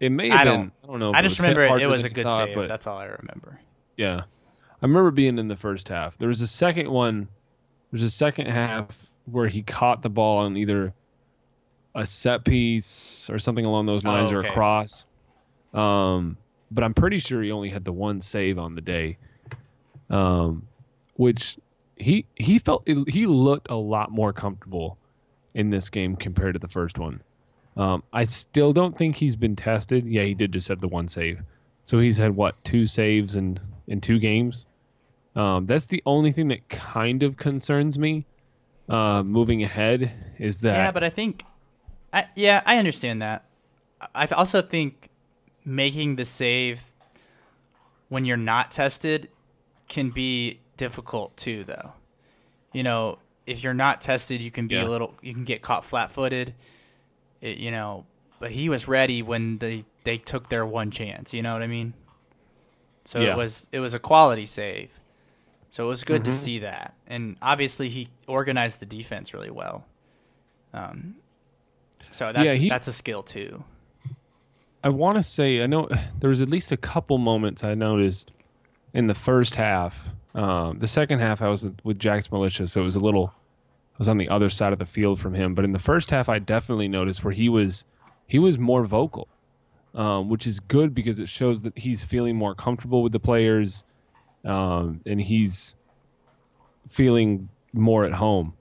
it may have I been don't- I don't know. I just was hit remember it, it was a good thought, save. but That's all I remember. Yeah. I remember being in the first half. There was a second one. There's a second half where he caught the ball on either a set piece or something along those lines Oh, or okay. a cross. Um, but I'm pretty sure he only had the one save on the day. Um, which he he felt he looked a lot more comfortable in this game compared to the first one. Um, I still don't think he's been tested. Yeah, he did just have the one save. So he's had what two saves in in two games. Um, that's the only thing that kind of concerns me. Uh, moving ahead is that Yeah, but I think, I, yeah, I understand that. I also think making the save when you're not tested can be difficult too, though. You know, if you're not tested, you can be Yeah. a little, you can get caught flat-footed. It, you know, but he was ready when they they took their one chance. You know what I mean? So Yeah. it was it was a quality save. So it was good to Mhm. see that, and obviously he organized the defense really well. Um, so that's Yeah, he- that's a skill too. I want to say I know (sighs) there was at least a couple moments I noticed in the first half. Um, the second half I was with Jack's Militia, so it was a little. I was on the other side of the field from him, but in the first half I definitely noticed where he was he was more vocal, um, which is good because it shows that he's feeling more comfortable with the players, um, and he's feeling more at home.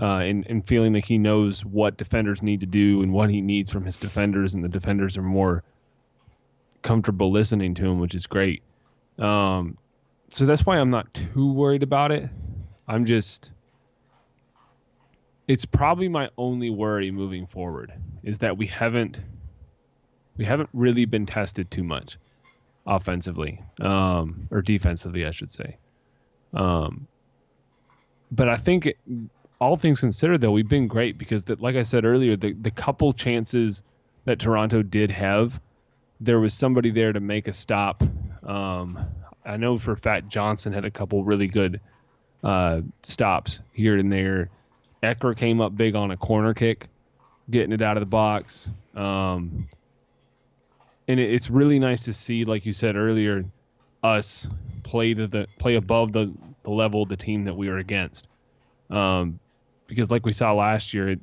Uh, and, and feeling like he knows what defenders need to do and what he needs from his defenders, and the defenders are more comfortable listening to him, which is great. Um, so that's why I'm not too worried about it. I'm just, it's probably my only worry moving forward is that we haven't we haven't really been tested too much offensively um, or defensively, I should say. Um, but I think all things considered, though, we've been great because, the, like I said earlier, the the couple chances that Toronto did have, there was somebody there to make a stop. Um, I know for a fact Johnson had a couple really good uh, stops here and there. Ecker came up big on a corner kick, getting it out of the box. Um, and it, it's really nice to see, like you said earlier, us play to the play above the, the level of the team that we were against. Um, because like we saw last year, it,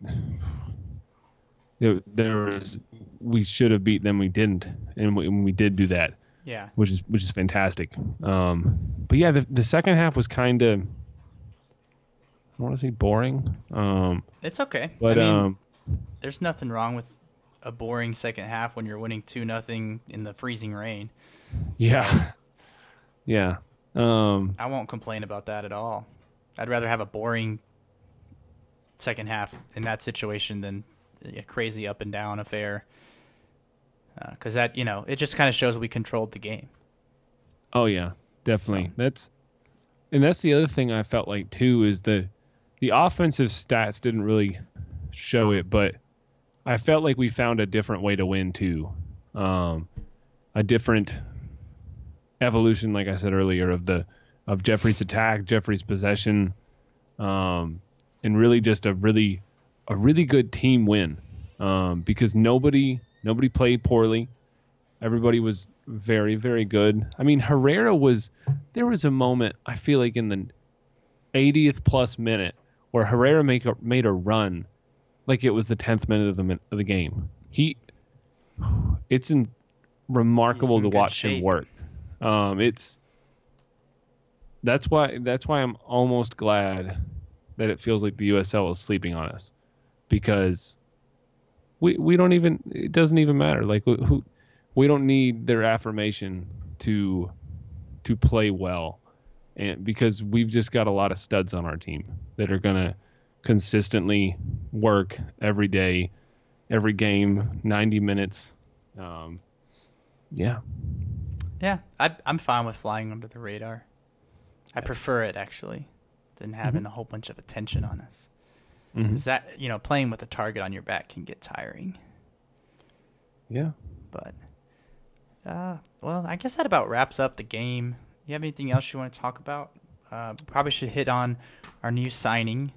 it, there was we should have beat them, we didn't, and we, and we did do that. Yeah, which is which is fantastic. Um, but yeah, the the second half was kind of I want to say boring. Um, it's okay, but I mean, um, there's nothing wrong with a boring second half when you're winning two nothing in the freezing rain. Yeah, so, (laughs) yeah. Um, I won't complain about that at all. I'd rather have a boring second half in that situation than a crazy up and down affair. Because uh, that, you know, it just kind of shows we controlled the game. Oh yeah, definitely. So. That's and that's the other thing I felt like too is the the offensive stats didn't really show it, but I felt like we found a different way to win too. Um, a different evolution, like I said earlier, of the of Jeffries' attack, Jeffries' possession, um, and really just a really a really good team win. Um, because nobody nobody played poorly. Everybody was very very good. I mean, Herrera was there was a moment I feel like in the 80th plus minute where Herrera make a, made a run like it was the 10th minute of the of the game. He it's in, remarkable to watch shape. him work. Um, it's that's why that's why I'm almost glad that it feels like the USL is sleeping on us because we we don't even it doesn't even matter like who we don't need their affirmation to to play well and because we've just got a lot of studs on our team that are going to consistently work every day, every game, 90 minutes. Um, yeah. Yeah, I, am fine with flying under the radar. I prefer it actually than having mm-hmm. a whole bunch of attention on us. Mm-hmm. Is that you know playing with a target on your back can get tiring. Yeah. But, uh, well, I guess that about wraps up the game. You have anything else you want to talk about? Uh, probably should hit on our new signing.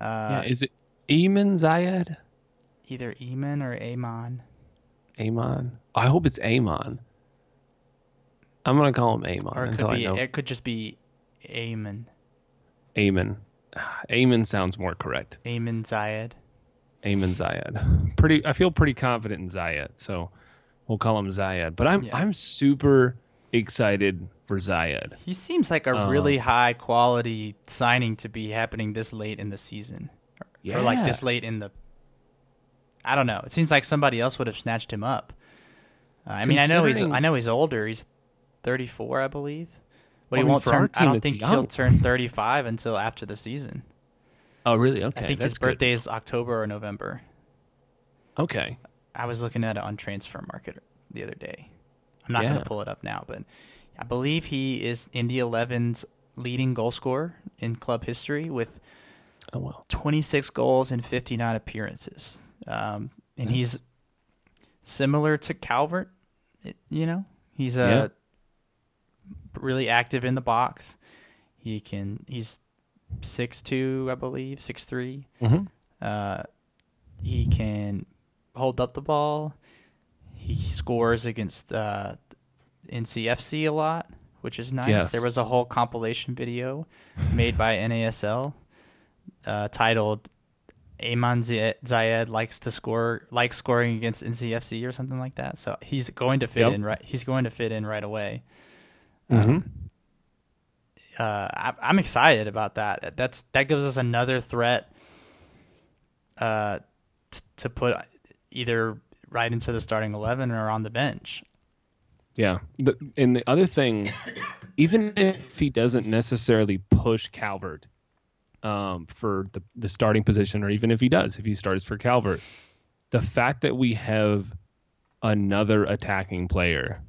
Uh, yeah, is it Eamon Zayed? Either Eamon or Amon. Amon. I hope it's Amon. I'm gonna call him Amon. Or it could be. It could just be Amon. Amon. Amon sounds more correct. Amon Zayed. Amon Zayed. Pretty. I feel pretty confident in Zayed, so we'll call him Zayed. But I'm yeah. I'm super excited for Zayed. He seems like a um, really high quality signing to be happening this late in the season, or, yeah. or like this late in the. I don't know. It seems like somebody else would have snatched him up. Uh, I mean, I know he's I know he's older. He's 34, I believe, but he won't turn. I don't think young. he'll turn 35 until after the season. Oh, really? Okay. I think That's his birthday is October or November. Okay. I was looking at it on Transfer Market the other day. I'm not yeah. going to pull it up now, but I believe he is Indy 11's leading goal scorer in club history with oh, wow. 26 goals and 59 appearances. Um, and he's similar to Calvert, you know. He's a yeah. Really active in the box. He can he's six two, I believe, six three. Mm-hmm. Uh, he can hold up the ball. He scores against uh, NCFC a lot, which is nice. Yes. There was a whole compilation video made by NASL uh, titled Amon Zayed likes to score, likes scoring against NCFC or something like that. So he's going to fit yep. in right. He's going to fit in right away. Mm-hmm. Um, uh, I, I'm excited about that. That's that gives us another threat. Uh, t- to put either right into the starting 11 or on the bench. Yeah. The, and the other thing, (coughs) even if he doesn't necessarily push Calvert, um, for the the starting position, or even if he does, if he starts for Calvert, the fact that we have another attacking player,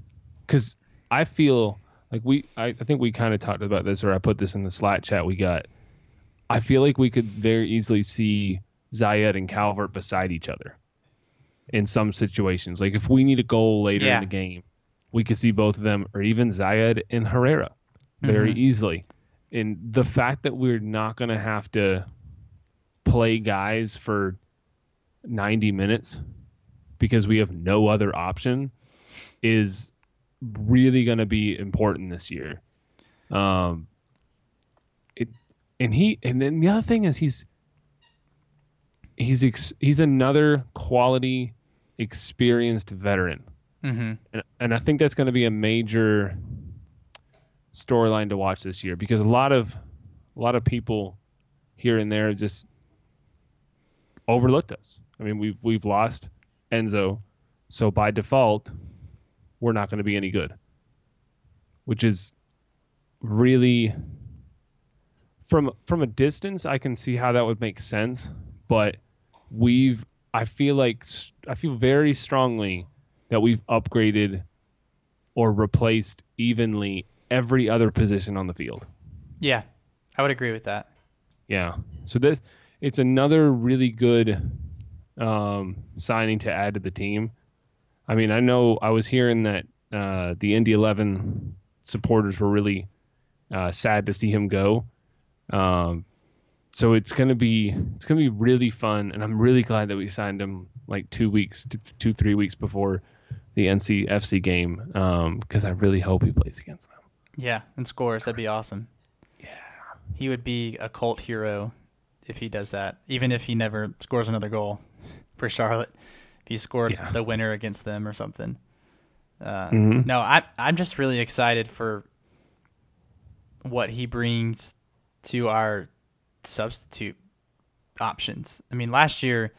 because I feel like we, I, I think we kind of talked about this, or I put this in the Slack chat we got. I feel like we could very easily see Zayed and Calvert beside each other in some situations. Like if we need a goal later Yeah. in the game, we could see both of them, or even Zayed and Herrera very mm-hmm. easily. And the fact that we're not going to have to play guys for 90 minutes because we have no other option is really going to be important this year. Um, it and he and then the other thing is he's he's ex, he's another quality experienced veteran Mm-hmm. and, and I think that's going to be a major storyline to watch this year because a lot of a lot of people here and there just overlooked us. I mean, we've we've lost Enzo, so by default, we're not going to be any good, which is really from from a distance. I can see how that would make sense, but we've I feel like I feel very strongly that we've upgraded or replaced evenly every other position on the field. Yeah, I would agree with that. Yeah. So this it's another really good um, signing to add to the team. I mean, I know I was hearing that uh, the Indy 11 supporters were really uh, sad to see him go. Um, so it's gonna be it's gonna be really fun, and I'm really glad that we signed him like two weeks, two, two three weeks before the NCFC game, because I really hope he plays against them. Yeah, and scores. That'd be awesome. Yeah. He would be a cult hero if he does that, even if he never scores another goal (laughs) for Charlotte. He scored Yeah. the winner against them or something. Uh, Mhm. No, I, I'm just really excited for what he brings to our substitute options. I mean, last year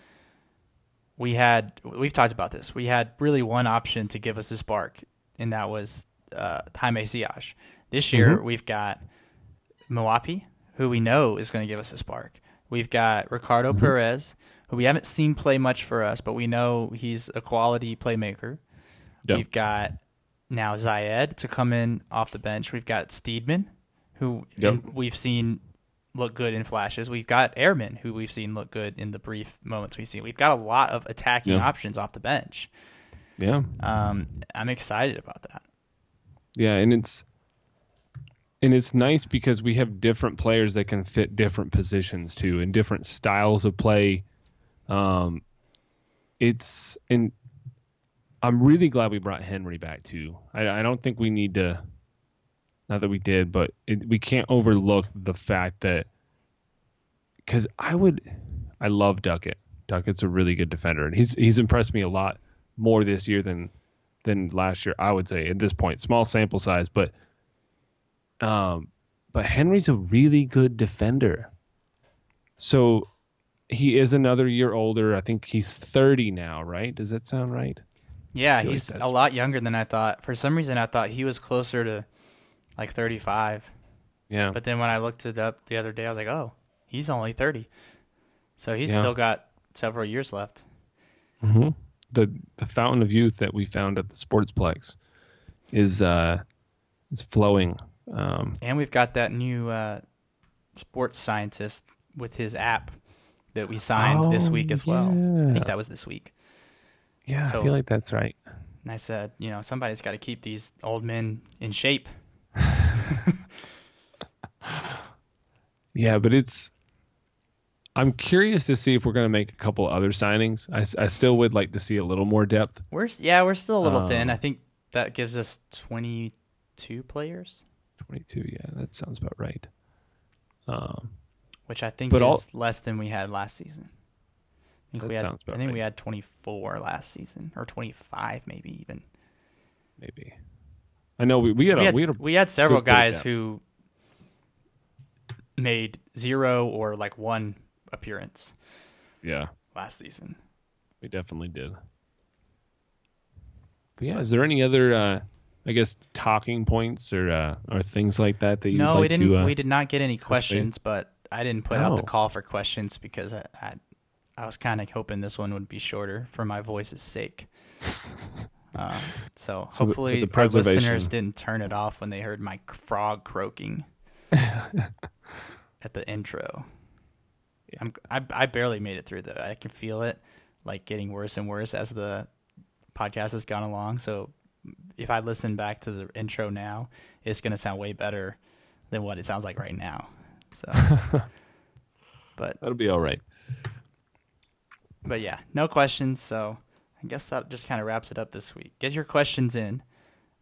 we had we've talked about this. We had really one option to give us a spark, and that was uh, Jaime Ziyech. This year we've got Moapi, who we know is going to give us a spark. We've got Ricardo Perez, who we haven't seen play much for us, but we know he's a quality playmaker. Yep. We've got now Zayed to come in off the bench. We've got Steedman, who Yep. we've seen look good in flashes. We've got Airman, who we've seen look good in the brief moments we've seen. We've got a lot of attacking Yeah. options off the bench. Yeah. Um, I'm excited about that. Yeah, and it's and it's nice because we have different players that can fit different positions too, and different styles of play. Um, it's and I'm really glad we brought Henry back too. I, I don't think we need to, not that we did, but it, we can't overlook the fact that because I would, I love Duckett. Duckett's a really good defender, and he's he's impressed me a lot more this year than than last year. I would say at this point, small sample size, but um, but Henry's a really good defender. So he is another year older. I think he's 30 now, right? Does that sound right? Yeah, he's a lot younger than I thought. For some reason, I thought he was closer to like 35. Yeah. But then when I looked it up the other day, I was like, oh, he's only 30. So he's Yeah. still got several years left. hmm The the fountain of youth that we found at the Sportsplex is uh is flowing. Um, And we've got that new uh, sports scientist with his app that we signed this Oh, week as well. I think that was this week. yeah, So- I feel like that's right. And I said, you know, somebody's got to keep these old men in shape. (laughs) Yeah, but it's. I'm curious to see if we're going to make a couple other signings. I, I still would like to see a little more depth. We're yeah, we're still a little thin. Um, I think that gives us 22 players, 22, yeah, that sounds about right. Um, which I think But is all- less than we had last season. I think we had, I think right. we had 24 last season or 25 maybe even. maybe. I know we, we had we a had, we had a we had several good bit of guys who made zero or like one appearance yeah, last season. we definitely did. But yeah, is there any other uh I guess talking points or uh or things like that that you'd No, like we didn't. to uh, we did not get any questions, base? but I didn't put out the Oh. call for questions because I I, I was kind of hoping this one would be shorter for my voice's sake. Um, (laughs) so So hopefully the our listeners didn't turn it off when they heard my frog croaking (laughs) at the intro. I'm, I I barely made it through though. I can feel it like getting worse and worse as the podcast has gone along. So if I listen back to the intro now, it's gonna sound way better than what it sounds like right now. So, (laughs) but That'll be all right. but yeah, no questions. So I guess that just kind of wraps it up this week. Get your questions in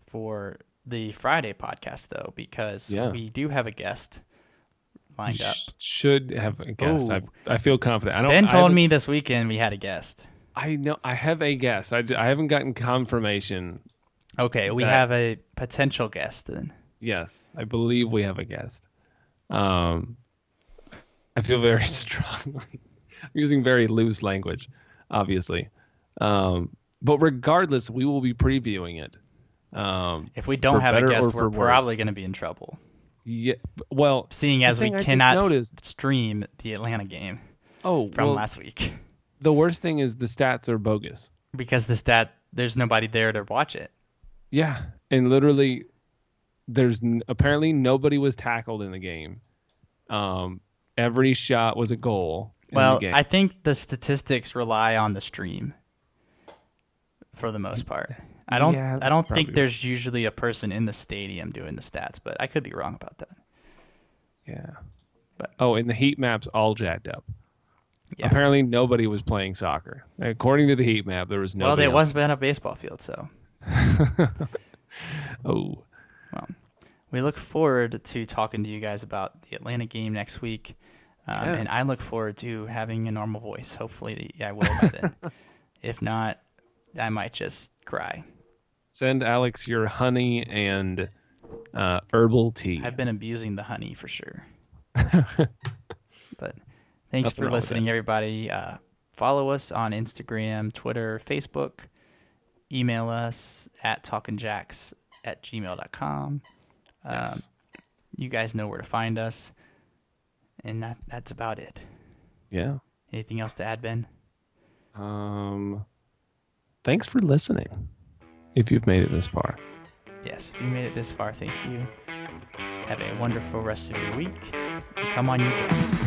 for the Friday podcast though, because Yeah. we do have a guest lined up. Sh- should have a guest. I, Ooh. I feel confident. I don't. Ben told me this weekend we had a guest. I know. I have a guest. I, I haven't gotten confirmation. Okay, we That- have a potential guest then. Yes, I believe we have a guest. Um, I feel very (laughs) strongly. I'm using very loose language, obviously. Um, but regardless, we will be previewing it. Um, If we don't have a guest, we're probably going to be in trouble. yeah. Well, Seeing as we cannot noticed- stream the Atlanta game oh, from well, last week (laughs) the worst thing is the stats are bogus. because the stat there's nobody there to watch it. Yeah, and literally, there's n- apparently nobody was tackled in the game. Um, every shot was a goal. in the Well. I think the statistics rely on the stream for the most part. I don't Yeah, I don't think there's usually a person in the stadium doing the stats, but I could be wrong about that. Yeah. But- oh, and the heat maps all jacked up. Yeah. Apparently, nobody was playing soccer. According to the heat map, there was no. well, there was been a baseball field, so (laughs) Oh, we look forward to talking to you guys about the Atlanta game next week. Um, Yeah. And I look forward to having a normal voice. Hopefully, I will by then. (laughs) if not, I might just cry. send Alex your honey and uh, herbal tea. I've been abusing the honey for sure. (laughs) but thanks Nothing for listening, everybody. Uh, follow us on Instagram, Twitter, Facebook. Email us at talkingjacks at gmail.com. Um, Yes. you guys know where to find us. And that, that's about it. yeah. Anything else to add, Ben? Um. Thanks for listening. If you've made it this far. Yes, if you made it this far, thank you. Have a wonderful rest of your week. And come on, you jacks.